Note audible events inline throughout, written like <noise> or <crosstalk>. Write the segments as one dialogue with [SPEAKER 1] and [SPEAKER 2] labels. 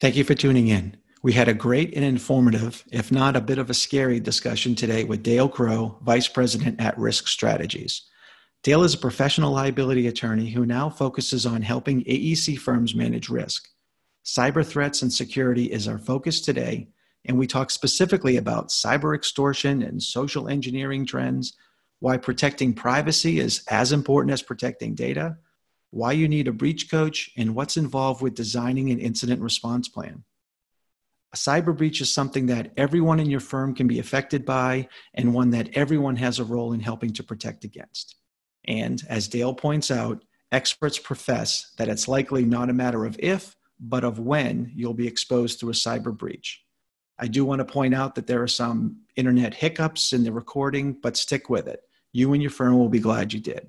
[SPEAKER 1] Thank you for tuning in. We had a great and informative, if not a bit of a scary discussion today with Dale Crow, Vice President at Risk Strategies. Dale is a professional liability attorney who now focuses on helping AEC firms manage risk. Cyber threats and security is our focus today, and we talk specifically about cyber extortion and social engineering trends, why protecting privacy is as important as protecting data, why you need a breach coach, and what's involved with designing an incident response plan. A cyber breach is something that everyone in your firm can be affected by and one that everyone has a role in helping to protect against. And as Dale points out, experts profess that it's likely not a matter of if, but of when you'll be exposed to a cyber breach. I do want to point out that there are some internet hiccups in the recording, but stick with it. You and your firm will be glad you did.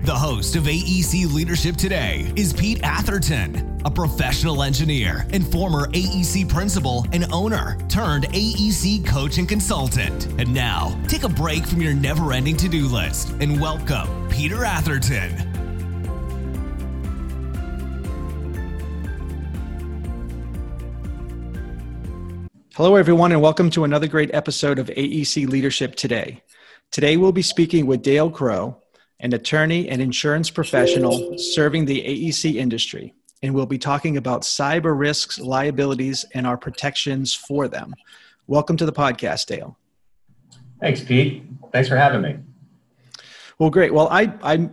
[SPEAKER 2] The host of AEC Leadership Today is Pete Atherton, a professional engineer and former AEC principal and owner turned AEC coach and consultant. And now, take a break from your never ending to do list and welcome Peter Atherton.
[SPEAKER 1] Hello, everyone, and welcome to another great episode of AEC Leadership Today. Today, we'll be speaking with Dale Crow, an attorney and insurance professional serving the AEC industry. And we'll be talking about cyber risks, liabilities, and our protections for them. Welcome to the podcast, Dale.
[SPEAKER 3] Thanks, Pete. Thanks for having me.
[SPEAKER 1] Well, great. Well, I, I,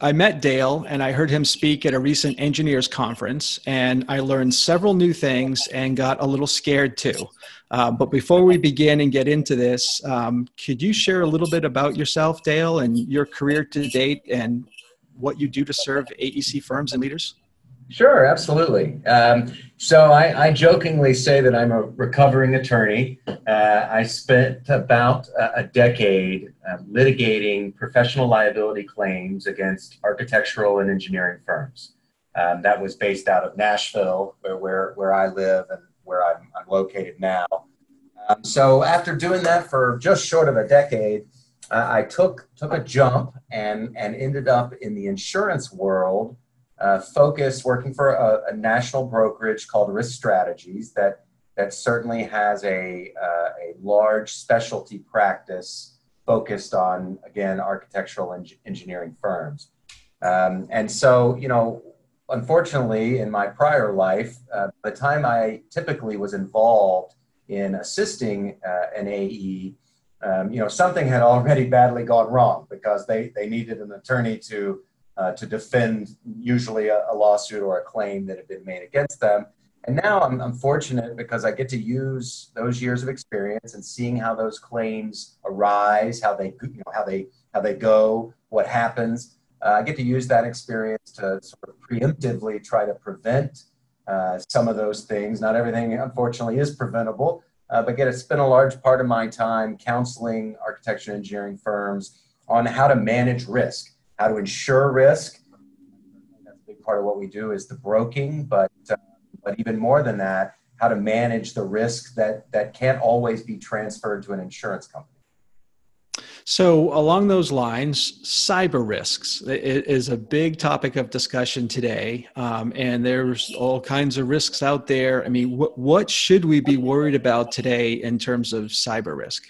[SPEAKER 1] I met Dale and I heard him speak at a recent engineers conference, and I learned several new things and got a little scared too. Uh, but before we begin and get into this, um, could you share a little bit about yourself, Dale, and your career to date and what you do to serve AEC firms and leaders?
[SPEAKER 3] Sure, absolutely. Um, so I, I, jokingly say that I'm a recovering attorney. Uh, I spent about a, decade uh, litigating professional liability claims against architectural and engineering firms. Um, that was based out of Nashville, where, where, where I live and where I'm, I'm located now. Um, so after doing that for just short of a decade, uh, I took took a jump and and ended up in the insurance world, uh, focused working for a, a, national brokerage called Risk Strategies that that certainly has a uh, a large specialty practice focused on again architectural and engineering firms. Um, and so you know unfortunately, in my prior life, uh, the time I typically was involved in assisting uh, an AE, um, you know, something had already badly gone wrong because they, they needed an attorney to, uh, to defend usually a, a, lawsuit or a claim that had been made against them. And now I'm, I'm fortunate because I get to use those years of experience and seeing how those claims arise, how they, you know, how they, how they go, what happens I get to use that experience to sort of preemptively try to prevent uh, some of those things. Not everything, unfortunately, is preventable, uh, but get to spend a large part of my time counseling architecture and engineering firms on how to manage risk, how to insure risk. That's a big part of what we do is the broking, but uh, but even more than that, how to manage the risk that that can't always be transferred to an insurance company.
[SPEAKER 1] So, along those lines, cyber risks is a big topic of discussion today. Um, and there's all kinds of risks out there. I mean, what, what should we be worried about today in terms of cyber risk?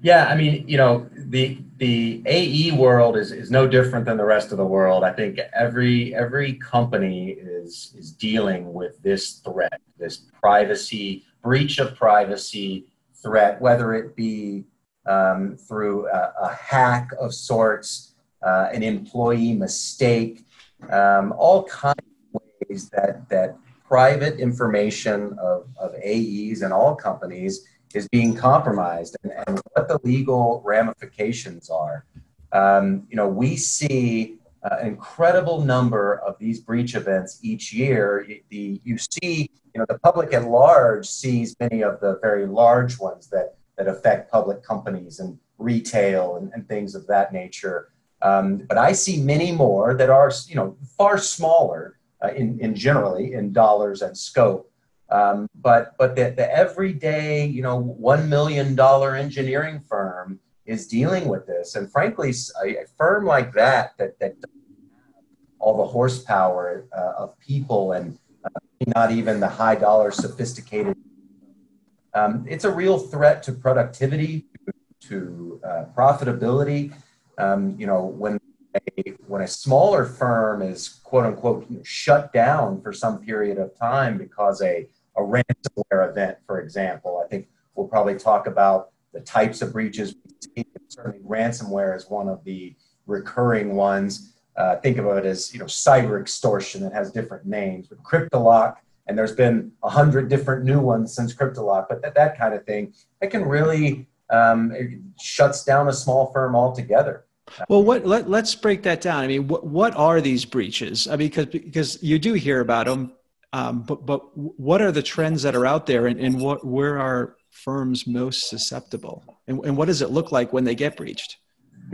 [SPEAKER 3] Yeah, I mean, you know, the the AE world is, is no different than the rest of the world. I think every every company is is dealing with this threat, this privacy breach of privacy threat, whether it be um, through a, a, hack of sorts, uh, an employee mistake, um, all kinds of ways that, that private information of, of AEs and all companies is being compromised and, and what the legal ramifications are. Um, you know, we see an incredible number of these breach events each year. The, you see, you know, the public at large sees many of the very large ones that that affect public companies and retail and, and things of that nature. Um, but I see many more that are, you know, far smaller uh, in, in generally in dollars and scope. Um, but but the, the everyday, you know, one million dollar engineering firm is dealing with this, and frankly, a, a firm like that that that all the horsepower uh, of people and uh, not even the high dollar sophisticated. Um, it's a real threat to productivity, to, uh, profitability. Um, you know, when a, when a smaller firm is quote unquote shut down for some period of time because a, a ransomware event, for example, I think we'll probably talk about the types of breaches. Certainly, ransomware is one of the recurring ones uh, think of it as you know cyber extortion that has different names with cryptolock and there's been a hundred different new ones since cryptolock but that, that kind of thing it can really um, shuts down a small firm altogether.
[SPEAKER 1] Well what let, let's break that down. I mean what, what are these breaches? I mean because because you do hear about them um, but but what are the trends that are out there and, and what where are firms most susceptible? And, and what does it look like when they get breached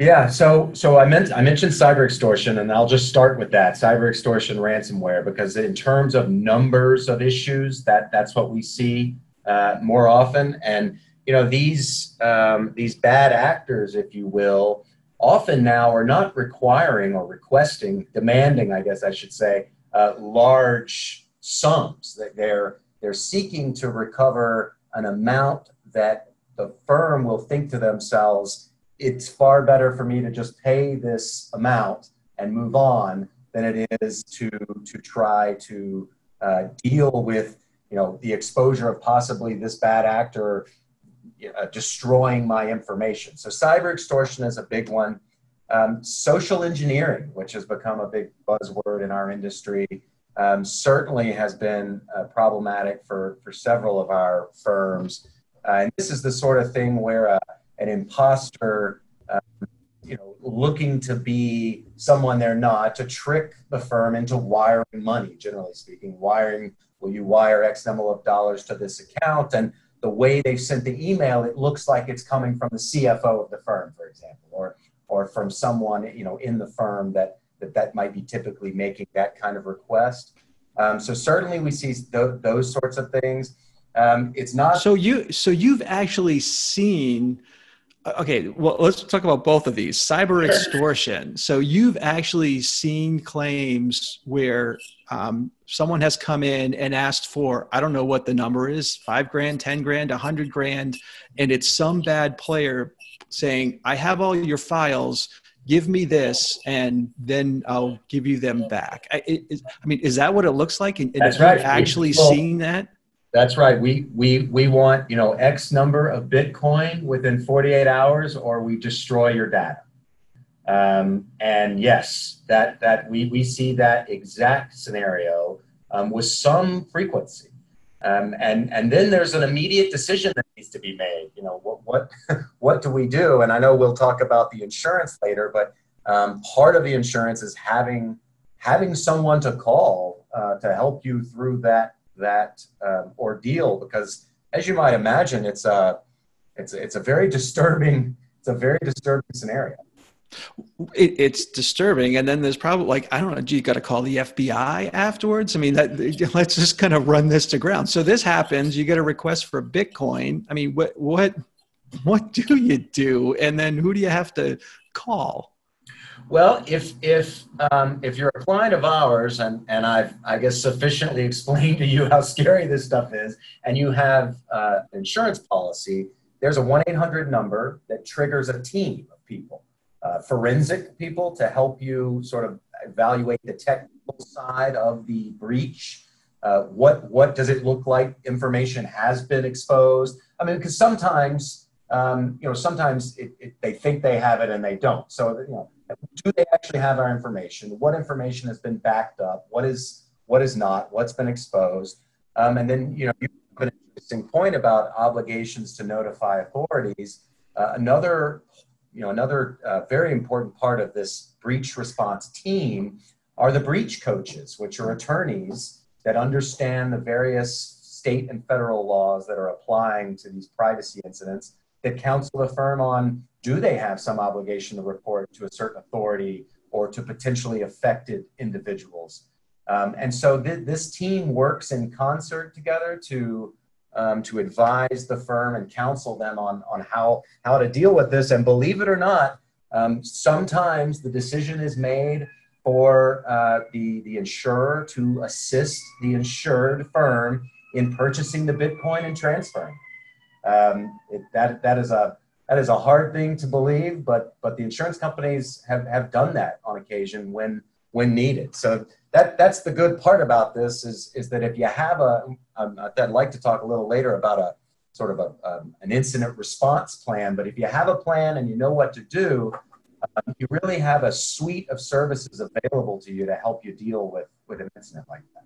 [SPEAKER 3] yeah, so so I meant I mentioned cyber extortion, and I'll just start with that cyber extortion ransomware because in terms of numbers of issues, that that's what we see uh, more often. And you know these um, these bad actors, if you will, often now are not requiring or requesting, demanding, I guess I should say, uh, large sums. That they're they're seeking to recover an amount that the firm will think to themselves it's far better for me to just pay this amount and move on than it is to to try to uh, deal with you know the exposure of possibly this bad actor uh, destroying my information. So cyber extortion is a big one. Um, social engineering, which has become a big buzzword in our industry, um, certainly has been uh, problematic for for several of our firms. Uh, and this is the sort of thing where uh, an imposter, um, you know, looking to be someone they're not, to trick the firm into wiring money, generally speaking, wiring, will you wire X number of dollars to this account? And the way they've sent the email, it looks like it's coming from the CFO of the firm, for example, or, or from someone, you know, in the firm that, that, that might be typically making that kind of request. Um, so certainly we see th- those sorts of things. Um, it's not.
[SPEAKER 1] So you, so you've actually seen okay well let's talk about both of these. Cyber extortion. So you've actually seen claims where um, someone has come in and asked for i don't know what the number is five grand ten grand a hundred grand and it's some bad player saying i have all your files give me this and then i'll give you them back. I, it, I mean is that what it looks like? And,
[SPEAKER 3] That's right.
[SPEAKER 1] actually well, seeing that
[SPEAKER 3] that's right. We we we want you know X number of Bitcoin within 48 hours, or we destroy your data. Um, and yes, that that we we see that exact scenario um, with some frequency. Um, and and then there's an immediate decision that needs to be made. You know what what <laughs> what do we do? And I know we'll talk about the insurance later, but um, part of the insurance is having having someone to call uh, to help you through that that um, ordeal because, as you might imagine, it's a it's it's a very disturbing it's a very disturbing scenario.
[SPEAKER 1] It, it's disturbing, and then there's probably like I don't know. Do you got to call the FBI afterwards? I mean, that, <laughs> let's just kind of run this to ground. So this happens. You get a request for Bitcoin. I mean, what what what do you do, and then who do you have to call?
[SPEAKER 3] Well, if if um, if you're a client of ours, and and I've I guess sufficiently <laughs> explained to you how scary this stuff is, and you have uh, insurance policy, there's a one eight hundred number that triggers a team of people, uh, forensic people, to help you sort of evaluate the technical side of the breach. Uh, what what does it look like? Information has been exposed. I mean, because sometimes um, you know sometimes it, it, they think they have it and they don't. So you know do they actually have our information? What information has been backed up? What is what is not? What's been exposed? Um, and then you know you have an interesting point about obligations to notify authorities. Uh, another you know another uh, very important part of this breach response team are the breach coaches, which are attorneys that understand the various state and federal laws that are applying to these privacy incidents that counsel the firm on do they have some obligation to report to a certain authority or to potentially affected individuals. Um, and so th- this team works in concert together to um, to advise the firm and counsel them on on how how to deal with this. And believe it or not, um, sometimes the decision is made for uh, the the insurer to assist the insured firm in purchasing the Bitcoin and transferring. Um, it, that that is a that is a hard thing to believe, but but the insurance companies have, have done that on occasion when when needed. So that that's the good part about this is is that if you have a, um, I'd like to talk a little later about a sort of a, um, an incident response plan, but if you have a plan and you know what to do, um, you really have a suite of services available to you to help you deal with with an incident like that.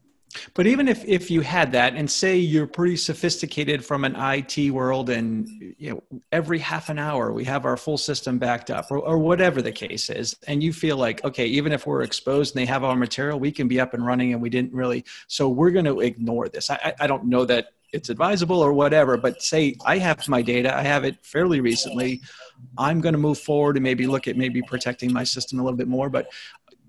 [SPEAKER 1] But even if, if you had that, and say you're pretty sophisticated from an IT world, and you know every half an hour we have our full system backed up, or, or whatever the case is, and you feel like okay, even if we're exposed and they have our material, we can be up and running, and we didn't really. So we're going to ignore this. I, I don't know that it's advisable or whatever, but say I have my data, I have it fairly recently. I'm going to move forward and maybe look at maybe protecting my system a little bit more. But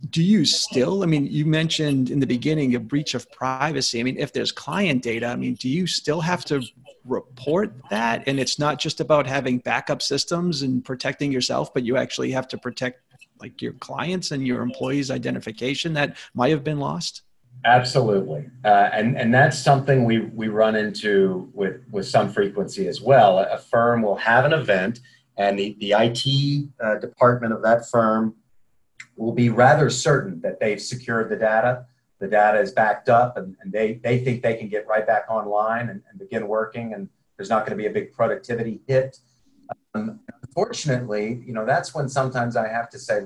[SPEAKER 1] do you still i mean you mentioned in the beginning a breach of privacy. I mean if there's client data i mean do you still have to report that? And it's not just about having backup systems and protecting yourself but you actually have to protect like your clients and your employees identification that might have been lost?
[SPEAKER 3] Absolutely. Uh, and and that's something we we run into with with some frequency as well. A firm will have an event and the the IT uh, department of that firm will be rather certain that they've secured the data. The data is backed up and, and they, they think they can get right back online and, and begin working and there's not going to be a big productivity hit. Um, unfortunately, you know, that's when sometimes I have to say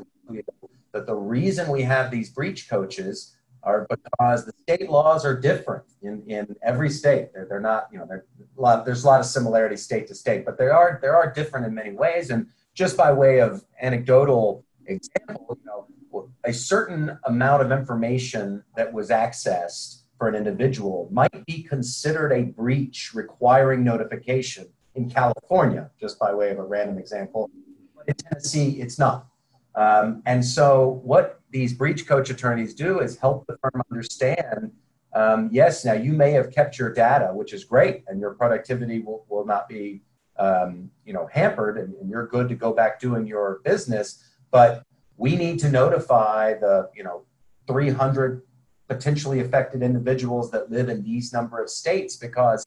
[SPEAKER 3] that the reason we have these breach coaches are because the state laws are different in, in every state. They're, they're not, you know, a lot, there's a lot of similarity state to state, but they are, they are different in many ways. And just by way of anecdotal example, you know, a certain amount of information that was accessed for an individual might be considered a breach requiring notification in California, just by way of a random example. But in Tennessee, it's not. Um, and so, what these breach coach attorneys do is help the firm understand um, yes, now you may have kept your data, which is great, and your productivity will, will not be um, you know, hampered, and, and you're good to go back doing your business but we need to notify the you know 300 potentially affected individuals that live in these number of states because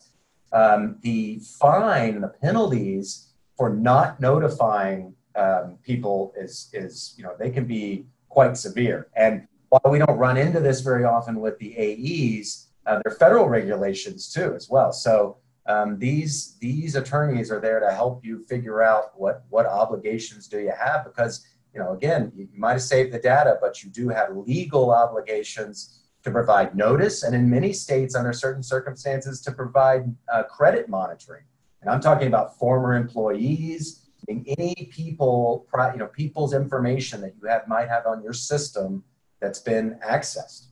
[SPEAKER 3] um, the fine the penalties for not notifying um, people is is you know they can be quite severe and while we don't run into this very often with the AEs, uh, there are federal regulations too as well. So um, these these attorneys are there to help you figure out what what obligations do you have because you know, again, you might have saved the data, but you do have legal obligations to provide notice, and in many states, under certain circumstances, to provide uh, credit monitoring. And I'm talking about former employees, any people, you know, people's information that you have might have on your system that's been accessed.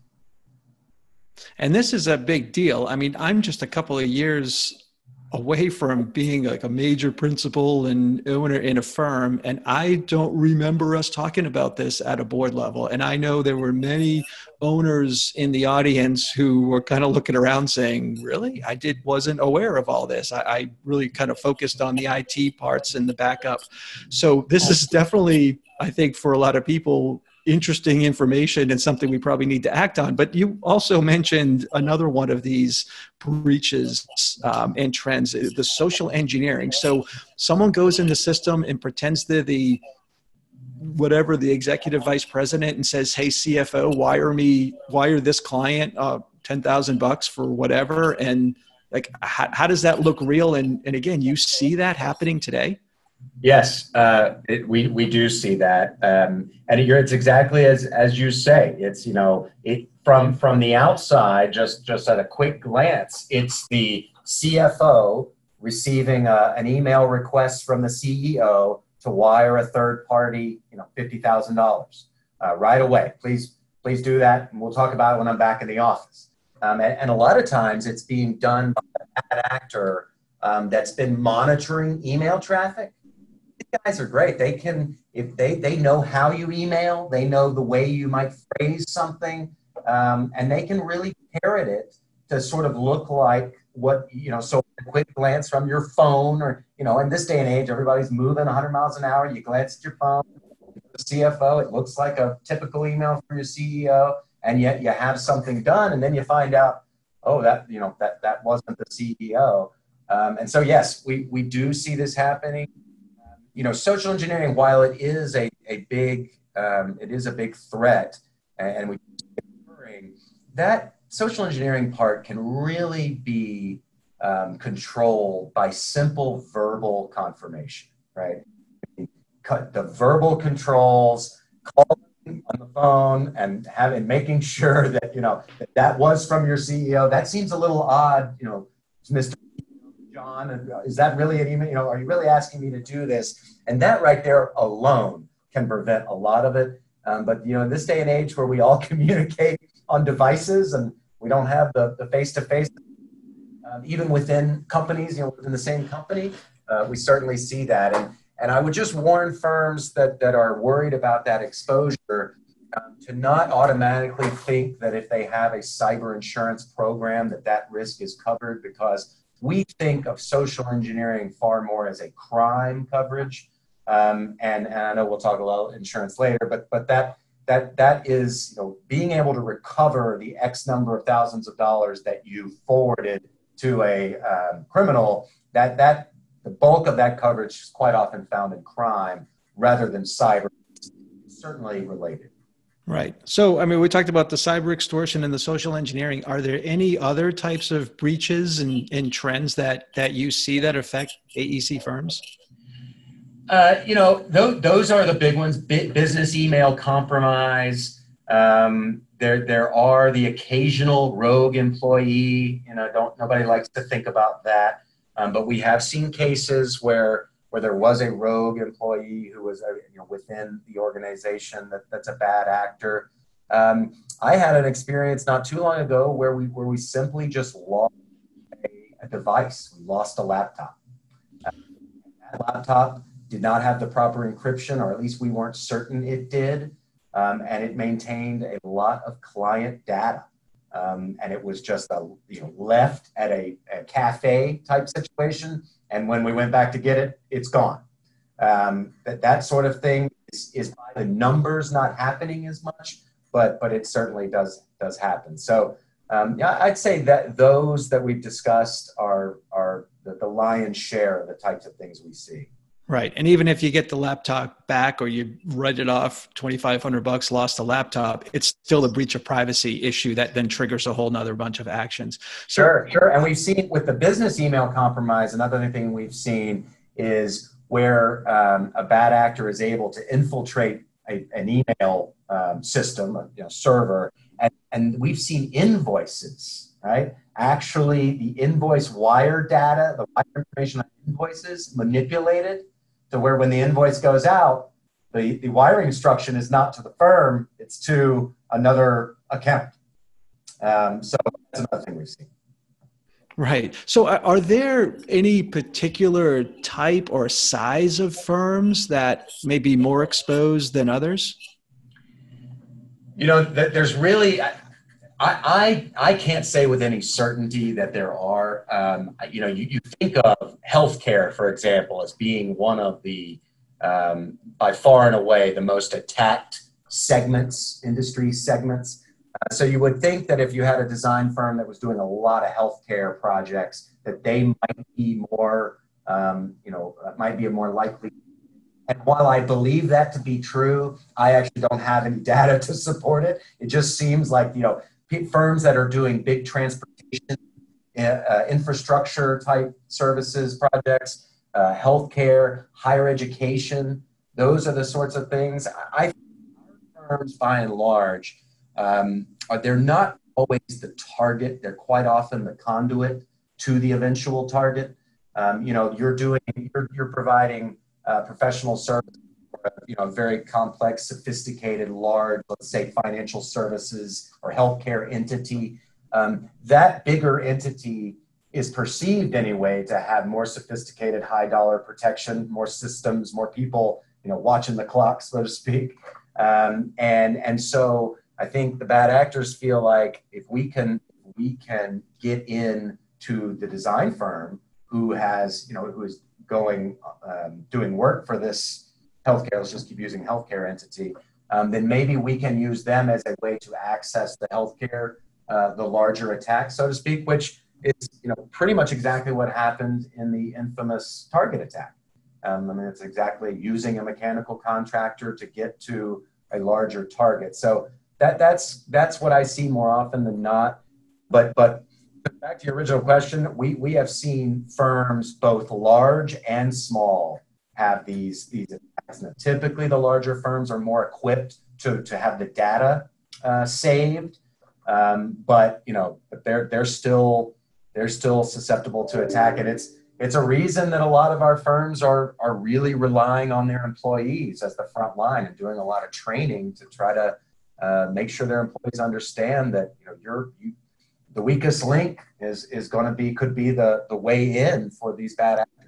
[SPEAKER 1] And this is a big deal. I mean, I'm just a couple of years away from being like a major principal and owner in a firm and i don't remember us talking about this at a board level. And i know there were many owners in the audience who were kind of looking around saying really? I did wasn't aware of all this. I, I really kind of focused on the IT parts and the backup. So this is definitely i think for a lot of people interesting information and something we probably need to act on. But you also mentioned another one of these breaches um, and trends, the social engineering. So someone goes in the system and pretends they're the whatever the executive vice president and says, "Hey CFO, wire me, wire this client uh, ten thousand bucks for whatever," and like how, how does that look real? And and again, you see that happening today.
[SPEAKER 3] Yes, uh, it, we we do see that, um, and it's exactly as as you say. It's you know it from from the outside, just just at a quick glance, it's the CFO receiving a, an email request from the CEO to wire a third party, you know, fifty thousand uh, dollars right away. Please please do that, and we'll talk about it when I'm back in the office. Um, and, and, a lot of times, it's being done by a bad actor um, that's been monitoring email traffic. Guys are great. They can, if they, they know how you email, they know the way you might phrase something, um, and they can really parrot it to sort of look like what, you know, so a quick glance from your phone or, you know, in this day and age, everybody's moving 100 miles an hour. You glance at your phone, the CFO, it looks like a typical email from your CEO, and yet you have something done, and then you find out, oh, that, you know, that, that wasn't the CEO. Um, and so, yes, we, we do see this happening. You know, social engineering, while it is a, a big, um, it is a big threat, and, and we that social engineering part can really be um, controlled by simple verbal confirmation, right? Cut the verbal controls, calling on the phone, and having making <laughs> sure that you know that, that was from your CEO. That seems a little odd, you know, Mr. John. Is that really an email? You know, are you really asking me to do this? And that right there alone can prevent a lot of it. Um, but you know, in this day and age where we all <laughs> communicate on devices and we don't have the, the face-to-face um, even within companies you know within the same company uh, we certainly see that and and i would just warn firms that that are worried about that exposure um, to not automatically think that if they have a cyber insurance program that that risk is covered because we think of social engineering far more as a crime coverage. Um, and, and i know we'll talk about insurance later but but that that that is you know being able to recover the x number of thousands of dollars that you forwarded to a um, criminal that that the bulk of that coverage is quite often found in crime rather than cyber certainly related
[SPEAKER 1] right so i mean we talked about the cyber extortion and the social engineering are there any other types of breaches and, and trends that that you see that affect aec firms
[SPEAKER 3] uh, you know, th- those are the big ones. Business email compromise. Um, there, there are the occasional rogue employee. You know, don't nobody likes to think about that. Um, but we have seen cases where where there was a rogue employee who was uh, you know within the organization that, that's a bad actor. Um, I had an experience not too long ago where we where we simply just lost a, a device. We lost a laptop. Uh, that laptop did not have the proper encryption, or at least we weren't certain it did. Um, and it maintained a lot of client data. Um, and it was just a, you know, left at a, a, cafe type situation. And when we went back to get it, it's gone. Um, that, that sort of thing is, is by the numbers not happening as much, but, but it certainly does, does happen. So um, yeah, I'd say that those that we've discussed are, are the, the lion's share of the types of things we see.
[SPEAKER 1] Right. And even if you get the laptop back or you write it off 2,500 bucks, lost the laptop, it's still a breach of privacy issue that then triggers a whole nother bunch of actions.
[SPEAKER 3] So, sure, sure. And we've seen with the business email compromise, another thing we've seen is where um, a bad actor is able to infiltrate a, an email um, system, a you know, server, and, and we've seen invoices, right? Actually, the invoice wire data, the wire information on invoices manipulated to where when the invoice goes out, the, the wiring instruction is not to the firm, it's to another account. Um, so that's another thing we've seen.
[SPEAKER 1] Right. So, are there any particular type or size of firms that may be more exposed than others?
[SPEAKER 3] You know, there's really, I, I, I can't say with any certainty that there are. Um, you know, you, you think of healthcare, for example, as being one of the, um, by far and away, the most attacked segments, industry segments. Uh, so you would think that if you had a design firm that was doing a lot of healthcare projects, that they might be more, um, you know, might be a more likely. And while I believe that to be true, I actually don't have any <laughs> data to support it. It just seems like, you know, firms that are doing big transportation uh, uh, infrastructure type services projects, uh, healthcare, higher education. Those are the sorts of things. I firms, by and large, um, are they're not always the target. They're quite often the conduit to the eventual target. Um, you know, you're doing, you're, you're providing uh, professional service you know, very complex, sophisticated, large, let's say financial services or healthcare entity, um, that bigger entity is perceived anyway to have more sophisticated high dollar protection more systems more people you know watching the clock so to speak. Um, and and so i think the bad actors feel like if we can we can get in to the design firm who has you know who is going um, doing work for this healthcare let's just keep using healthcare entity um, then maybe we can use them as a way to access the healthcare uh, the larger attack so to speak which is you know pretty much exactly what happened in the infamous Target attack. Um, i mean it's exactly using a mechanical contractor to get to a larger target. So that that's that's what i see more often than not. But but back to your original question, we, we have seen firms, both large and small, have these, these attacks. Now, typically, the larger firms are more equipped to, to have the data uh, saved, um, but you know, but they're they're still they're still susceptible to attack, and it's it's a reason that a lot of our firms are are really relying on their employees as the front line and doing a lot of training to try to uh, make sure their employees understand that you know you're you the weakest link is is going to be could be the the way in for these bad actors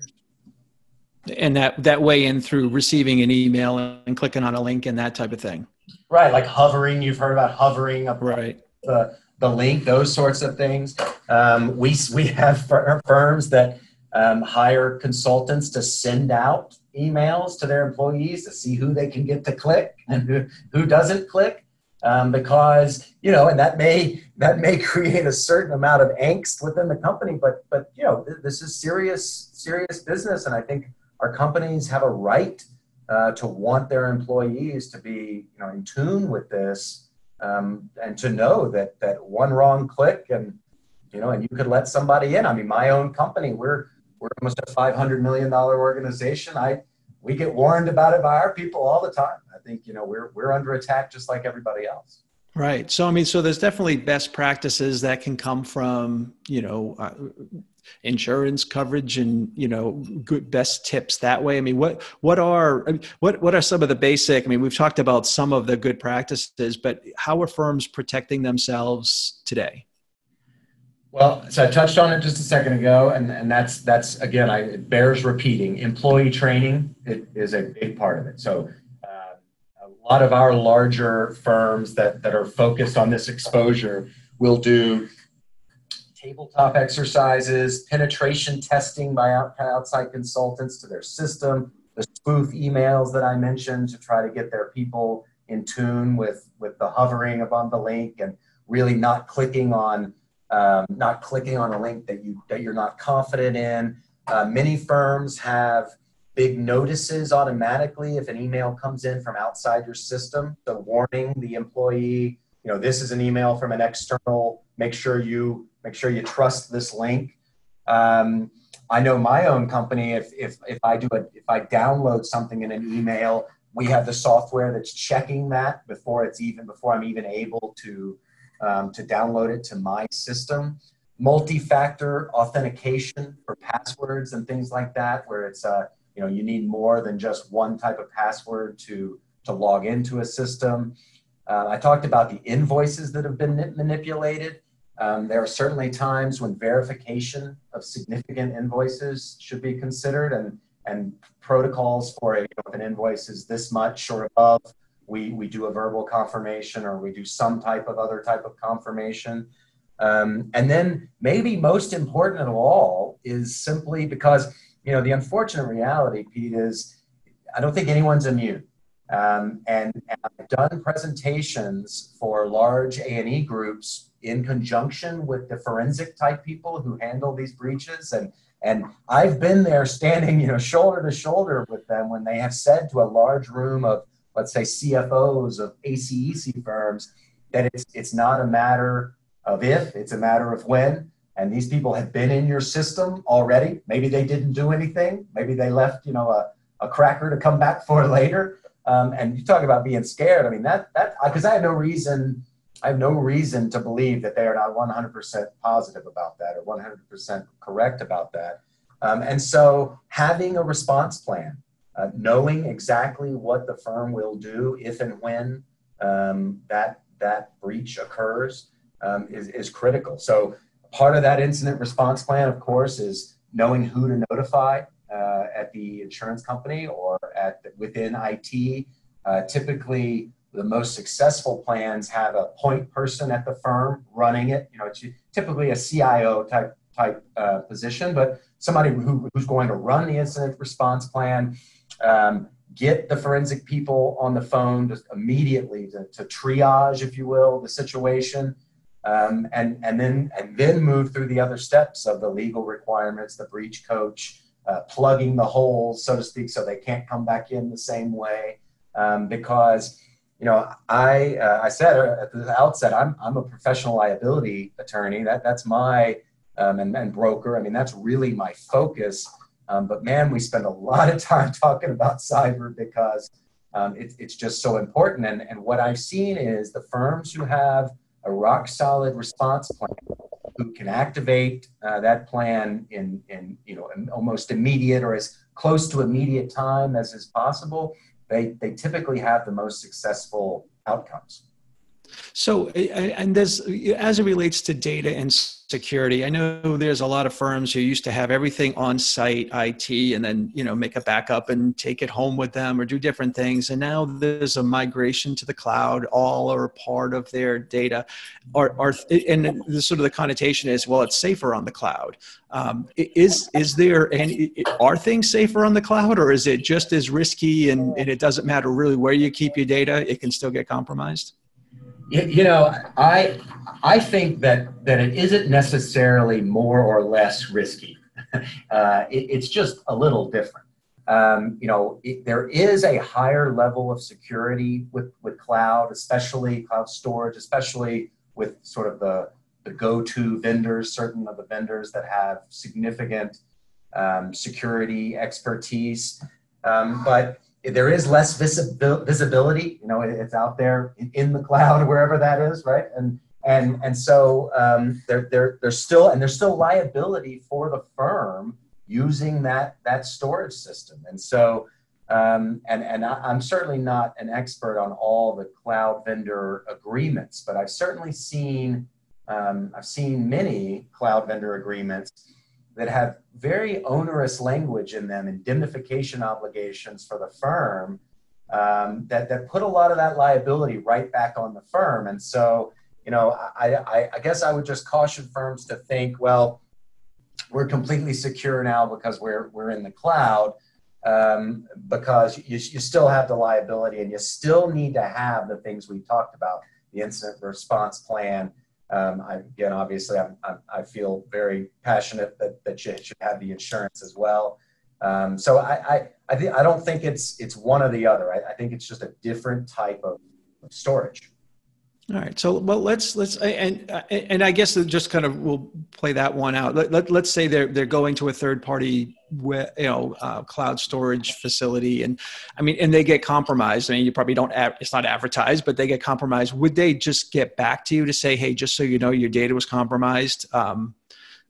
[SPEAKER 1] and that that way in through receiving an email and clicking on a link and that type of thing.
[SPEAKER 3] Right like hovering you've heard about hovering up
[SPEAKER 1] right.
[SPEAKER 3] the, the link those sorts of things. Um, we we have firms that um, hire consultants to send out emails to their employees to see who they can get to click and who, who doesn't click. Um, because you know, and that may that may <laughs> create a certain amount of angst within the company. But but you know, th- this is serious serious business, and I think our companies have a right uh, to want their employees to be you know in tune with this um, and to know that that one wrong click and you know and you could let somebody in. I mean, my own company, we're we're almost a five hundred million dollar organization. I we get warned about it by our people all the time I think you know we're we're under attack just like everybody else.
[SPEAKER 1] Right. So I mean, so there's definitely best practices that can come from you know. Uh, insurance coverage and you know good best tips that way i mean what what are what what are some of the basic i mean we've talked about some of the good practices but how are firms protecting themselves today
[SPEAKER 3] well, so I touched on it just a second ago, and, and that's that's again, I, it bears repeating. Employee training it is a big part of it. So uh, a lot of our larger firms that, that are focused on this exposure will do tabletop exercises, penetration testing by out, outside consultants to their system, the spoof emails that I mentioned to try to get their people in tune with, with the hovering upon the link and really not clicking on um, not clicking on a link that you that you're not confident in. Uh, many firms have big notices automatically if an email comes in from outside your system. So warning the employee, you know, this is an email from an external. Make sure you make sure you trust this link. Um, I know my own company. If if if I do a if I download something in an email, we have the software that's checking that before it's even before I'm even able to um, to download it to my system. Multi-factor authentication for passwords and things like that, where it's a you know you need more than just one type of password to to log into a system uh, i talked about the invoices that have been manipulated um, there are certainly times when verification of significant invoices should be considered and and protocols for a, you know, if an invoice is this much or above we we do a verbal confirmation or we do some type of other type of confirmation um, and then maybe most important of all is simply because you know, the unfortunate reality, Pete, is I don't think anyone's immune. Um, and, I've done presentations for large A&E groups in conjunction with the forensic type people who handle these breaches. And, and I've been there standing, you know, shoulder to shoulder with them when they have said to a large room of, let's say, CFOs of ACEC firms that it's, it's not a matter of if, it's a matter of when and these people have been in your system already. Maybe they didn't do anything. Maybe they left, you know, a, a cracker to come back for <laughs> later. Um, and you talk about being scared. I mean, that that because I have no reason, I have no reason to believe that they are not 100% positive about that or 100% correct about that. Um, and so, having a response plan, uh, knowing exactly what the firm will do if and when um, that that breach occurs, um, is is critical. So part of that incident response plan, of course, is knowing who to notify uh, at the insurance company or at the, within IT. Uh, typically, the most successful plans have a point person at the firm running it. You know, it's typically a CIO type type uh, position, but somebody who, who's going to run the incident response plan, um, get the forensic people on the phone just immediately to, to triage, if you will, the situation, um, and and then and then move through the other steps of the legal requirements, the breach coach, uh, plugging the holes, so to speak, so they can't come back in the same way. Um, because you know, I uh, I said at the outset, I'm I'm a professional liability attorney. That that's my um, and, and broker. I mean, that's really my focus. Um, but man, we spend a lot of time <laughs> talking about cyber because um, it, it's just so important. And, and what I've seen is the firms who have a rock solid response plan, who can activate uh, that plan in, in you know almost immediate or as close to immediate time as is possible, they, they typically have the most successful outcomes.
[SPEAKER 1] So, and this, as it relates to data and security, I know there's a lot of firms who used to have everything on site IT and then, you know, make a backup and take it home with them or do different things. And now there's a migration to the cloud, all are part of their data. Are, are and the sort of the connotation is, well, it's safer on the cloud. Um, is, is there any, are things safer on the cloud or is it just as risky and, and it doesn't matter really where you keep your data, it can still get compromised?
[SPEAKER 3] You know, I I think that that it isn't necessarily more or less risky. <laughs> Uh, it, it's just a little different. Um, you know, it, there is a higher level of security with with cloud, especially cloud storage, especially with sort of the the go-to vendors, certain of the vendors that have significant um, security expertise. Um, but there is less visibility. You know, it's out there in, in, the cloud, <laughs> wherever that is, right? And and and so um, there there there's still and there's still liability for the firm using that that storage system. And so um, and and I, I'm certainly not an expert on all the cloud vendor agreements, but I've certainly seen um, I've seen many cloud vendor agreements that have very onerous language in them, indemnification obligations for the firm, um, that, that put a lot of that liability right back on the firm. And so, you know, I, I, I guess I would just caution firms to think, well, we're completely secure now because we're, we're in the cloud. Um, because you, you still have the liability and you still need to have the things we talked about the incident response plan, um, I, again, obviously, I'm, I'm, i feel very passionate that, that you should have the insurance as well. Um, so I, I, I, th- I don't think it's, it's one or the other. I, I think it's just a different type of storage.
[SPEAKER 1] All right. So, well, let's let's and and I guess just kind of we'll play that one out. Let, let let's say they're they're going to a third party, you know, uh, cloud storage facility, and I mean, and they get compromised. I mean, you probably don't. It's not advertised, but they get compromised. Would they just get back to you to say, hey, just so you know, your data was compromised, um,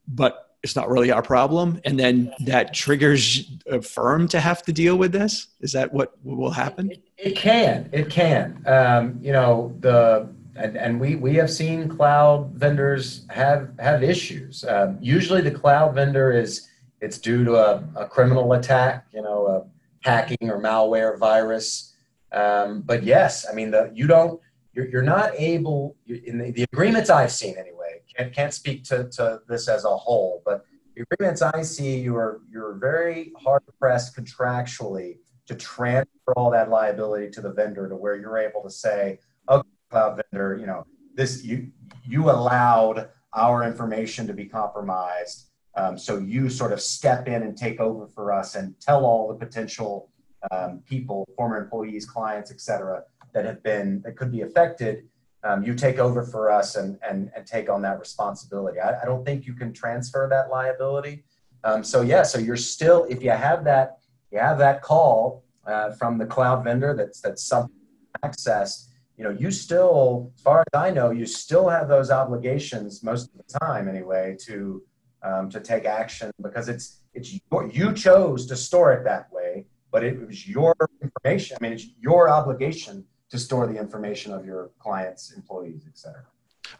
[SPEAKER 1] but it's not really our problem, and then that triggers a firm to have to deal with this? Is that what will happen?
[SPEAKER 3] It, it can. It can. Um, you know the and, and we, we have seen cloud vendors have have issues. Um, usually, the cloud vendor is it's due to a, a criminal attack, you know, a hacking or malware virus. Um, but yes, I mean, the, you don't you're, you're not able in the, the agreements I've seen anyway. Can't, can't speak to, to this as a whole, but the agreements I see, you are you're very hard pressed contractually to transfer all that liability to the vendor to where you're able to say, cloud vendor, you know, this you you allowed our information to be compromised. Um, so you sort of step in and take over for us and tell all the potential um, people, former employees, clients, et cetera, that have been that could be affected. Um, you take over for us and and, and take on that responsibility. I, I don't think you can transfer that liability. Um, so yeah, so you're still if you have that you have that call uh, from the cloud vendor that's that's some access you know, you still, as far as I know, you still have those obligations most of the time anyway to um, to take action because it's it's your, you chose to store it that way, but it was your information. I mean, it's your obligation to store the information of your clients, employees, etc.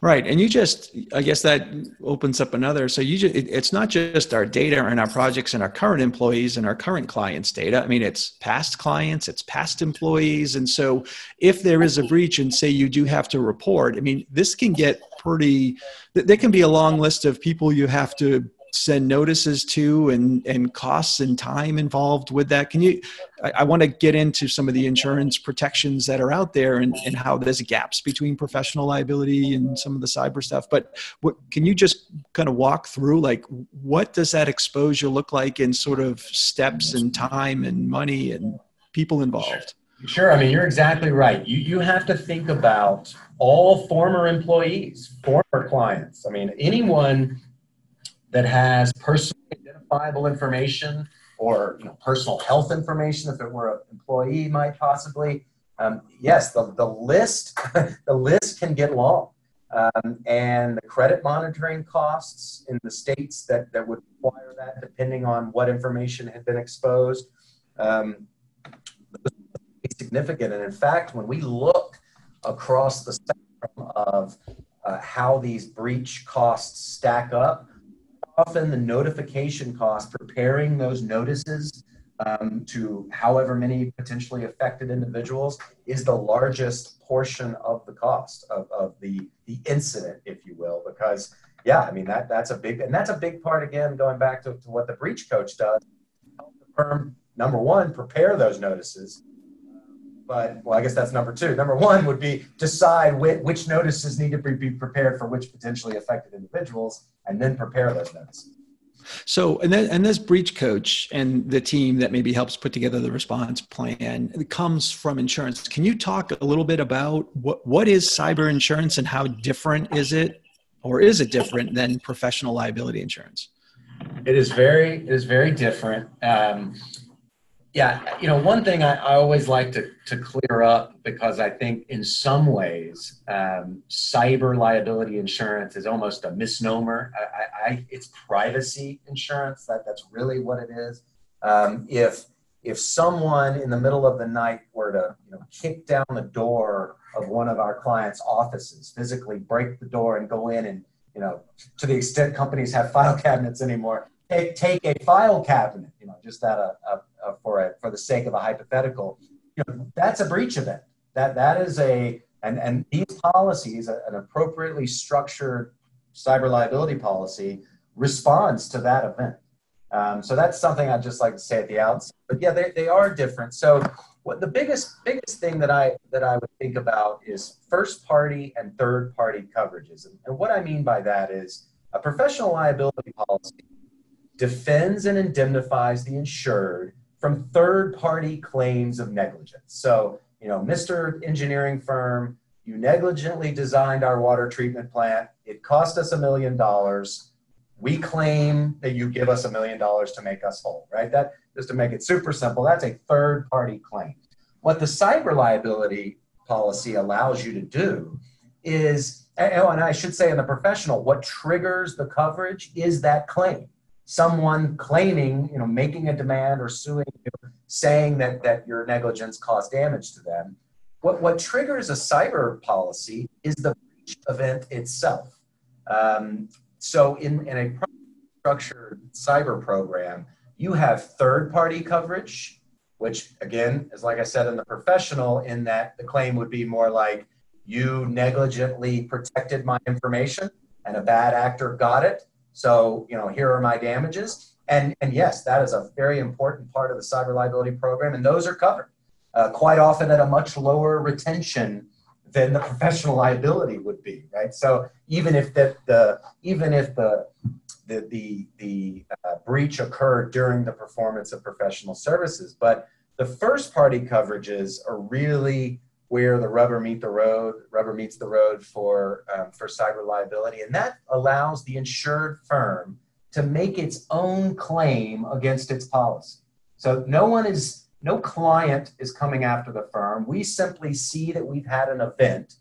[SPEAKER 1] Right, and you just, I guess that opens up another. So you just, it, it's not just our data and our projects and our current employees and our current clients' data. I mean, it's past clients, it's past employees, and so if there is a breach and say you do have to report, I mean, this can get pretty. There can be a long list of people you have to send notices to and and costs and time involved with that can you i, I want to get into some of the insurance protections that are out there and, and how there's gaps between professional liability and some of the cyber stuff but what can you just kind of walk through like what does that exposure look like in sort of steps and time and money and people involved
[SPEAKER 3] Sure. I mean, you're exactly right. You, you have to think about all former employees, former clients. I mean, anyone that has personally identifiable information or you know, personal health information, if it were an employee, might possibly. Um, yes, the, the list <laughs> the list can get long, um, and the credit monitoring costs in the states that that would require that, depending on what information had been exposed, um, significant. And in fact, when we look across the spectrum of uh, how these breach costs stack up, often the notification cost, preparing those notices um, to however many potentially affected individuals, is the largest portion of the cost of, of the, the incident, if you will. Because, yeah, I mean, that, that's a big, and that's a big part, again, going back to, to what the breach coach does. Help the firm, number one, prepare those notices but well, I guess that's number two. Number one would be decide which, which notices need to be prepared for which potentially affected individuals, and then prepare those notices.
[SPEAKER 1] So, and then, and this breach coach and the team that maybe helps put together the response plan it comes from insurance. Can you talk a little bit about what, what is cyber insurance and how different is it, or is it different than professional liability insurance?
[SPEAKER 3] It is very, it is very different. Um, yeah, you know, one thing I, I, always like to, to clear up because I think in some ways um, cyber liability insurance is almost a misnomer. I, I, it's privacy insurance. That that's really what it is. Um, if if someone in the middle of the night were to you know kick down the door of one of our clients' offices, physically break the door and go in and you know to the extent companies have file <laughs> cabinets anymore, take take a file cabinet, you know, just out of, uh, for a, for the sake of a hypothetical, you know, that's a breach event. That that is a and and these policies, an appropriately structured cyber liability policy, responds to that event. Um, so that's something I'd just like to say at the outset. But yeah, they, they are different. So what the biggest biggest thing that I that I would think about is first party and third party coverages. And, and what I mean by that is a professional liability policy defends and indemnifies the insured from third party claims of negligence. So, you know, Mr. Engineering firm, you negligently designed our water treatment plant. It cost us a million dollars. We claim that you give us a million dollars to make us whole, right? That just to make it super simple, that's a third party claim. What the cyber liability policy allows you to do is, oh, and I should say in the professional, what triggers the coverage is that claim someone claiming, you know, making a demand or suing you, saying that, that your negligence caused damage to them. What, what triggers a cyber policy is the breach event itself. Um, so in, in a structured cyber program, you have third party coverage, which again is like I said in the professional, in that the claim would be more like you negligently protected my information and a bad actor got it so, you know, here are my damages. And, and yes, that is a very important part of the cyber liability program, and those are covered uh, quite often at a much lower retention than the <laughs> professional liability would be, right? So even if the, the even if the the the, the uh, breach occurred during the performance of professional services, but the first party coverages are really where the rubber meet the road, rubber meets the road for um, for cyber liability, and that allows the insured firm to make its own claim against its policy. So no one is no client is coming after the firm. We simply see that we've had an event,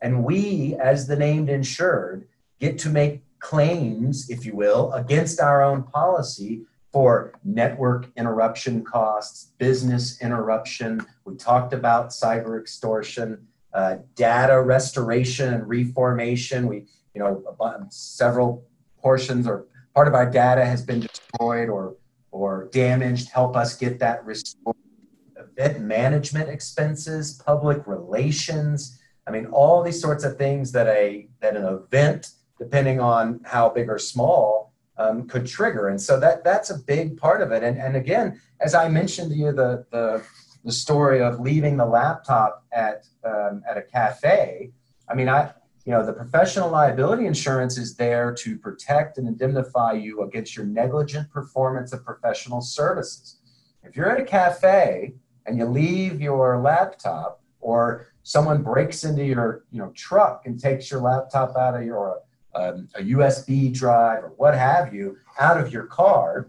[SPEAKER 3] and we, as the named insured, get to make claims, if you will, against our own policy for network interruption costs, business interruption. We talked about cyber extortion. uh, data restoration and reformation. We, you know, several portions or part of our data has been destroyed or or damaged. Help us get that restored. Event management expenses, public relations. I mean, all these sorts of things that a that an event, depending on how big or small, um, could trigger. And so that that's a big part of it. And and again, as I mentioned to you, the the the story of leaving the laptop at um, at a cafe. I mean, I you know the professional liability insurance is there to protect and indemnify you against your negligent performance of professional services. If you're at a cafe and you leave your laptop, or someone breaks into your you know truck and takes your laptop out of your um, a USB drive or what have you out of your car,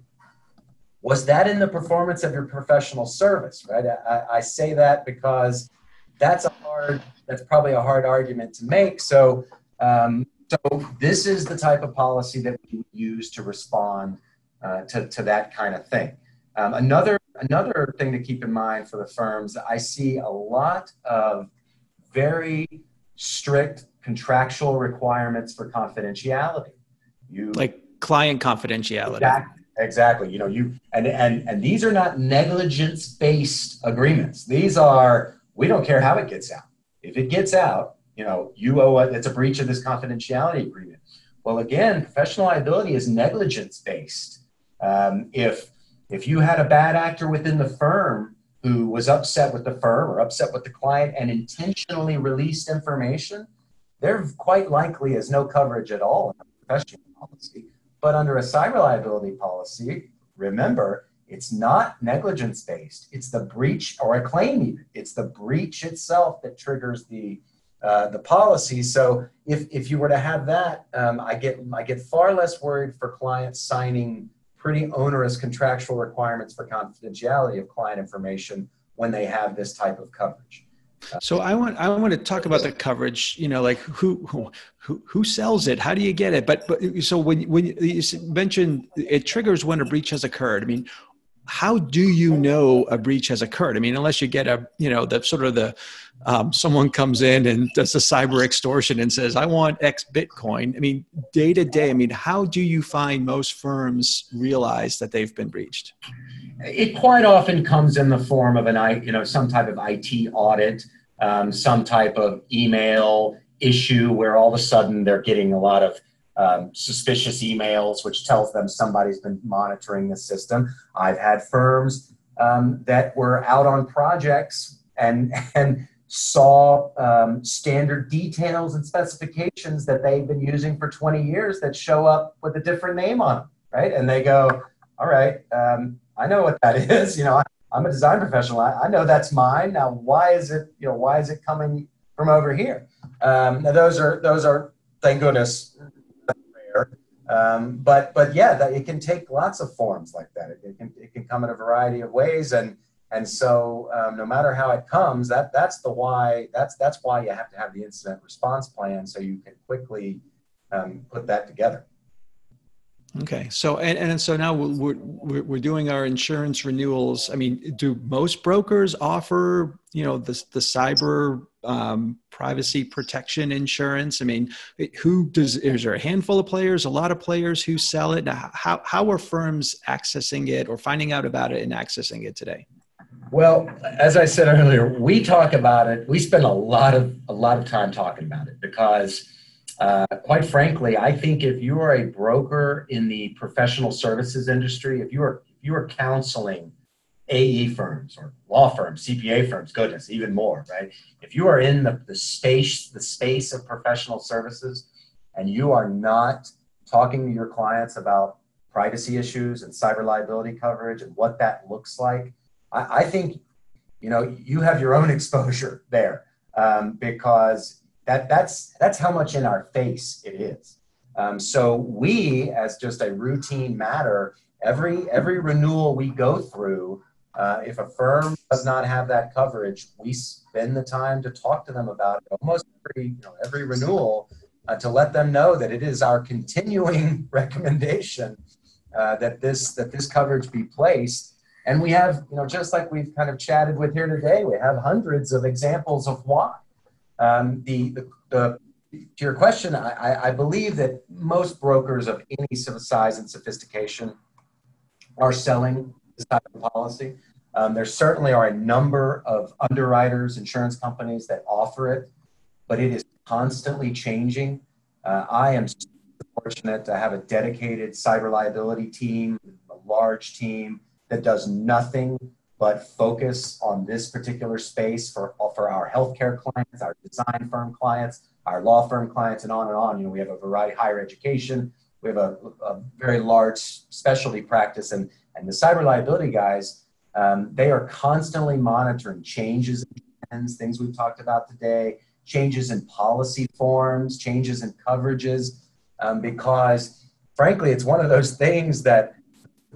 [SPEAKER 3] was that in the performance of your professional service right? I, I, say that because that's a hard that's probably a hard argument to make. So um, so this is the type of policy that we use to respond uh, to, to that kind of thing. Um, another another thing to keep in mind for the firms i see a lot of very strict contractual requirements for confidentiality
[SPEAKER 1] you like client confidentiality
[SPEAKER 3] exactly Exactly. You know, you and and and these are not negligence based agreements. These are we don't care how it gets out. If it gets out, you know, you owe it. It's a breach of this confidentiality agreement. Well, again, professional liability is negligence based. Um, if if you had a bad actor within the firm who was upset with the firm or upset with the client and intentionally released information, there quite likely is no coverage at all in a professional policy but under a cyber liability policy, remember, it's not negligence based. It's the breach or a claim even. It's the breach itself that triggers the uh, the policy. So if if you were to have that, um, I get I get far less worried for clients signing pretty onerous contractual requirements for confidentiality of client information when they have this type of coverage.
[SPEAKER 1] So I want I want to talk about the coverage. You know, like who who who sells it? How do you get it? But but so when when you mentioned it triggers when a breach has occurred. I mean, how do you know a breach has occurred? I mean, unless you get a you know the sort of the um, someone comes in and does a cyber extortion and says I want X Bitcoin. I mean, day to day. I mean, how do you find most firms realize that they've been breached?
[SPEAKER 3] It quite often comes in the form of an you know some type of IT audit um, some type of email issue where all of a sudden they're getting a lot of um, suspicious emails, which tells them somebody's been monitoring the system. I've had firms um, that were out on projects and and saw um, standard details and specifications that they've been using for 20 years that show up with a different name on them, right? And they go, "All right, um, I know what that <laughs> is. You know, I'm a design professional. I, I, know that's mine. Now, why is it, you know, why is it coming from over here? Um, now, those are, those are, thank goodness, rare. Um, but, but yeah, that, it can take lots of forms like that. It, it, can, it can come in a variety of ways. And, and so um, no matter how it comes, that, that's the why, that's, that's why you have to have the incident response plan so you can quickly um, put that together.
[SPEAKER 1] Okay, so and, and so now we're, we're doing our insurance renewals. I mean, do most brokers offer you know the the cyber um, privacy protection insurance? I mean, who does? Is there a handful of players, a lot of players who sell it? Now, how how are firms accessing it or finding out about it and accessing it today?
[SPEAKER 3] Well, as I said earlier, we talk about it. We spend a lot of a lot of time talking about it because uh, quite frankly, I think if you are a broker in the professional services industry, if you are if you are counseling AE firms or law firms, CPA firms, goodness, even more, right? If you are in the, the space the space of professional services and you are not talking to your clients about privacy issues and cyber liability coverage and what that looks like, I, I think you know you have your own <laughs> exposure there um, because that that's that's how much in our face it is. Um, so we, as just a routine matter, every every renewal we go through, uh, if a firm does not have that coverage, we spend the time to talk to them about it almost every you know, every renewal uh, to let them know that it is our continuing <laughs> recommendation uh, that this that this coverage be placed. And we have, you know, just like we've kind of chatted with here today, we have hundreds of examples of why. Um, the, the, the, to your question, I, I believe that most brokers of any size and sophistication are selling this type of policy. Um, there certainly are a number of underwriters, insurance companies that offer it, but it is constantly changing. Uh, I am fortunate to have a dedicated cyber liability team, a large team that does nothing but focus on this particular space for, for our healthcare clients, our design firm clients, our law firm clients, and on and on. You know, we have a variety higher education, we have a, a very large specialty practice, and and the cyber liability guys, um, they are constantly monitoring changes in trends, things we've talked about today, changes in policy forms, changes in coverages, um, because frankly, it's one of those things that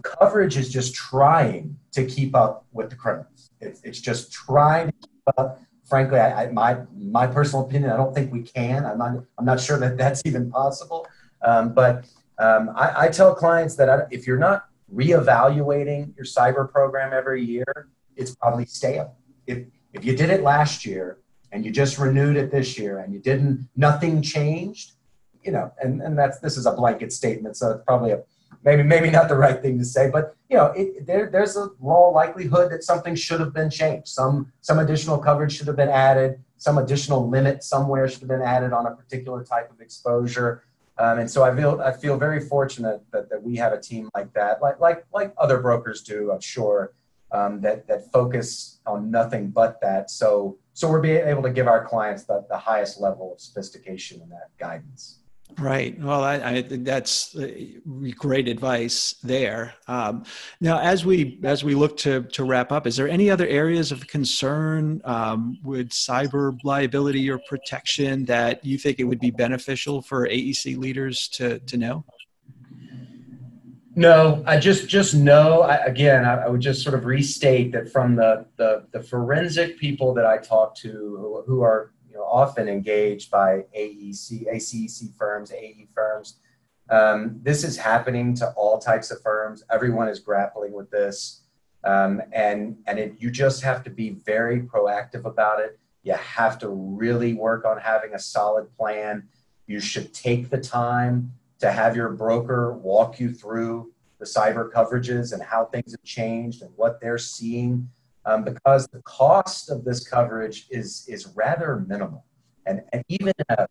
[SPEAKER 3] coverage is just trying to keep up with the criminals. It's, it's just trying to keep up. Frankly, I, I, my my personal opinion, I don't think we can. I'm not I'm not sure that that's <laughs> even possible. Um, but um, I, I, tell clients that I, if you're not reevaluating your cyber program every year, it's probably stale. If if you did it last year and you just renewed it this year and you didn't, nothing changed, you know, and, and that's this is a blanket statement, so it's probably a maybe maybe not the right thing to say, but you know, it, there there's a low likelihood that something should have been changed. Some some additional coverage should have been added. Some additional limit somewhere should have been added on a particular type of exposure. Um, and so I feel I feel very fortunate that, that we have a team like that, like like like other brokers do, I'm sure, um, that that focus on nothing but that. So so we're being able to give our clients the, the highest level of sophistication and that guidance.
[SPEAKER 1] Right. Well, I, I that's uh, great advice there. Um, now, as we as we look to to wrap up, is there any other areas of concern um, with cyber liability or protection that you think it would be beneficial for AEC leaders to to know?
[SPEAKER 3] No, I just just know. I, again, I, I, would just sort of restate that from the, the the forensic people that I talk to, who, who are know, often engaged by AEC, ACEC firms, AE firms. Um, this is happening to all types of firms. Everyone is grappling with this. Um, and and it, you just have to be very proactive about it. You have to really work on having a solid plan. You should take the time to have your broker walk you through the cyber coverages and how things have changed and what they're seeing um, because the cost of this coverage is is rather minimal, and and even a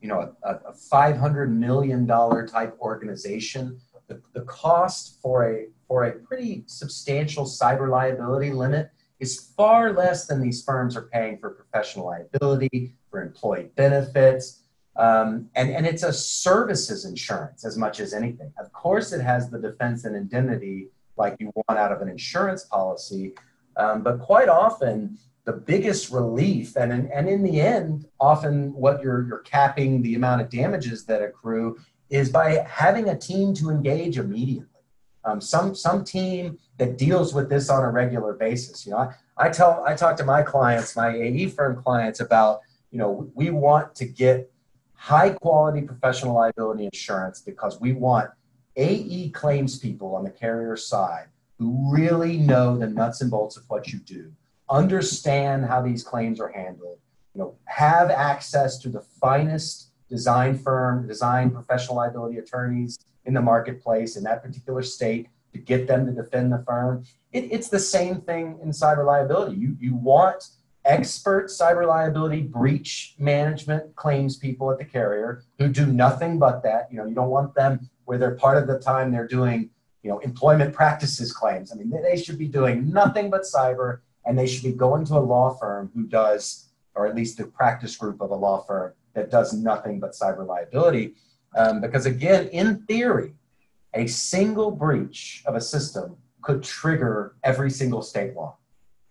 [SPEAKER 3] you know a, a 500 million dollar type organization, the, the cost for a for a pretty substantial cyber liability limit is far less than these firms are paying for professional liability, for employee benefits, um, and, and it's a services insurance as much as anything. Of course, it has the defense and indemnity like you want out of an insurance policy, um, but quite often, the biggest relief, and in, and in the end, often what you're, you're capping the amount of damages that accrue is by having a team to engage immediately. Um, some some team that deals with this on a regular basis. You know, I, I tell I talk to my clients, my AE firm clients about you know we want to get high quality professional liability insurance because we want AE claims people on the carrier side who really know the nuts and bolts of what you do, understand how these claims are handled, you know, have access to the finest design firm, design professional liability attorneys in the marketplace in that particular state to get them to defend the firm. It, it's the same thing in cyber liability. You, you want expert cyber liability breach management claims people at the carrier who do nothing but that. You know, you don't want them where they're part of the time they're doing you know, employment practices claims. I mean, they should be doing nothing but cyber, and they should be going to a law firm who does, or at least the practice group of a law firm that does nothing but cyber liability. Um, because again, in theory, a single breach of a system could trigger every single state law.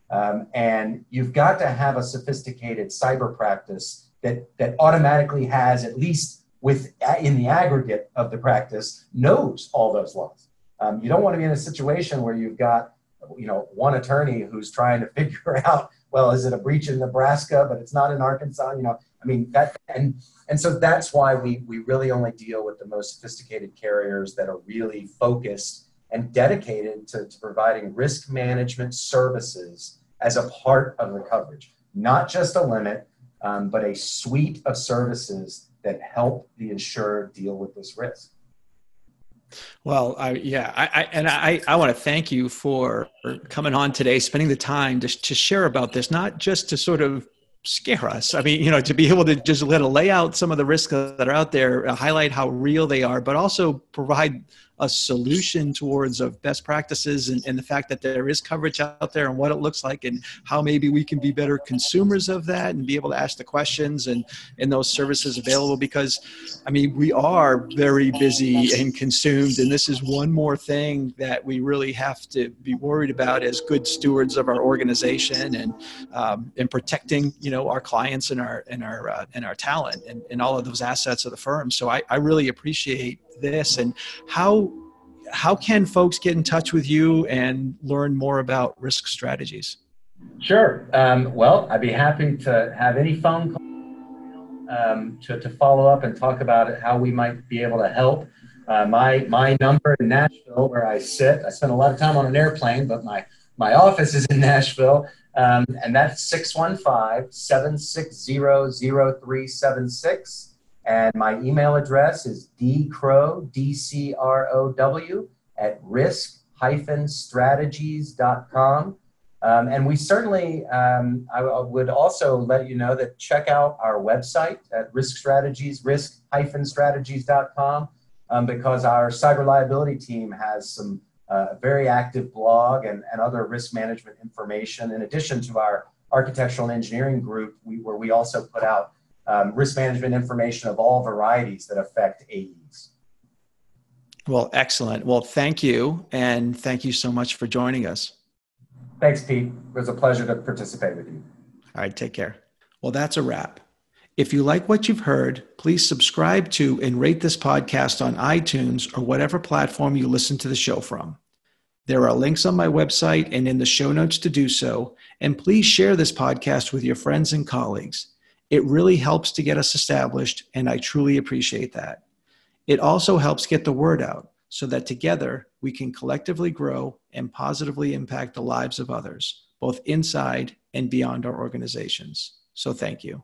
[SPEAKER 3] Um, and you've got to have a sophisticated cyber practice that, that automatically has, at least with in the aggregate of the practice, knows all those laws. Um, you don't want to be in a situation where you've got, you know, one attorney who's trying to <laughs> figure out, well, is it a breach in Nebraska, but it's not in Arkansas? You know, I mean that, and and so that's why we we really only deal with the most sophisticated carriers that are really focused and dedicated to, to providing risk management services as a part of the coverage, not just a limit, um, but a suite of services that help the insurer deal with this risk.
[SPEAKER 1] Well, I, yeah, I, I and I, I want to thank you for coming on today, spending the time to, to share about this, not just to sort of scare us. I mean, you know, to be able to just let lay out some of the risks that are out there, highlight how real they are, but also provide a solution towards of best practices and, and the fact that there is coverage out there and what it looks like and how maybe we can be better consumers of that and be able to ask the questions and and those services available because I mean we are very busy and consumed and this is one more thing that we really have to be worried about as good stewards of our organization and um, and protecting you know our clients and our and our uh, and our talent and, and all of those assets of the firm. So I, I really appreciate this and how how can folks get in touch with you and learn more about risk strategies?
[SPEAKER 3] Sure. Um, well i'd be happy to have any phone call um, to, to follow up and talk about how we might be able to help. Uh, my my number in nashville where i sit i spend a lot of time on an airplane but my my office is in nashville um, and that's 615-760-0376 and my email address is dcrow, D-C-R-O-W, at risk-strategies.com. Um, and we certainly, um, I would also let you know that check out our website at Risk Strategies, risk-strategies.com, um, because our cyber liability team has some uh, very active blog and, and other risk management information, in addition to our architectural and engineering group, we, where we also put out um, risk management information of all varieties that affect AEs.
[SPEAKER 1] Well, excellent. Well, thank you. And thank you so much for joining us.
[SPEAKER 3] Thanks, Pete. It was a pleasure to participate with you.
[SPEAKER 1] All right, take care. Well, that's a wrap. If you like what you've heard, please subscribe to and rate this podcast on iTunes or whatever platform you listen to the show from. There are links on my website and in the show notes to do so. And please share this podcast with your friends and colleagues. It really helps to get us established, and I truly appreciate that. It also helps get the word out so that together we can collectively grow and positively impact the lives of others, both inside and beyond our organizations. So, thank you.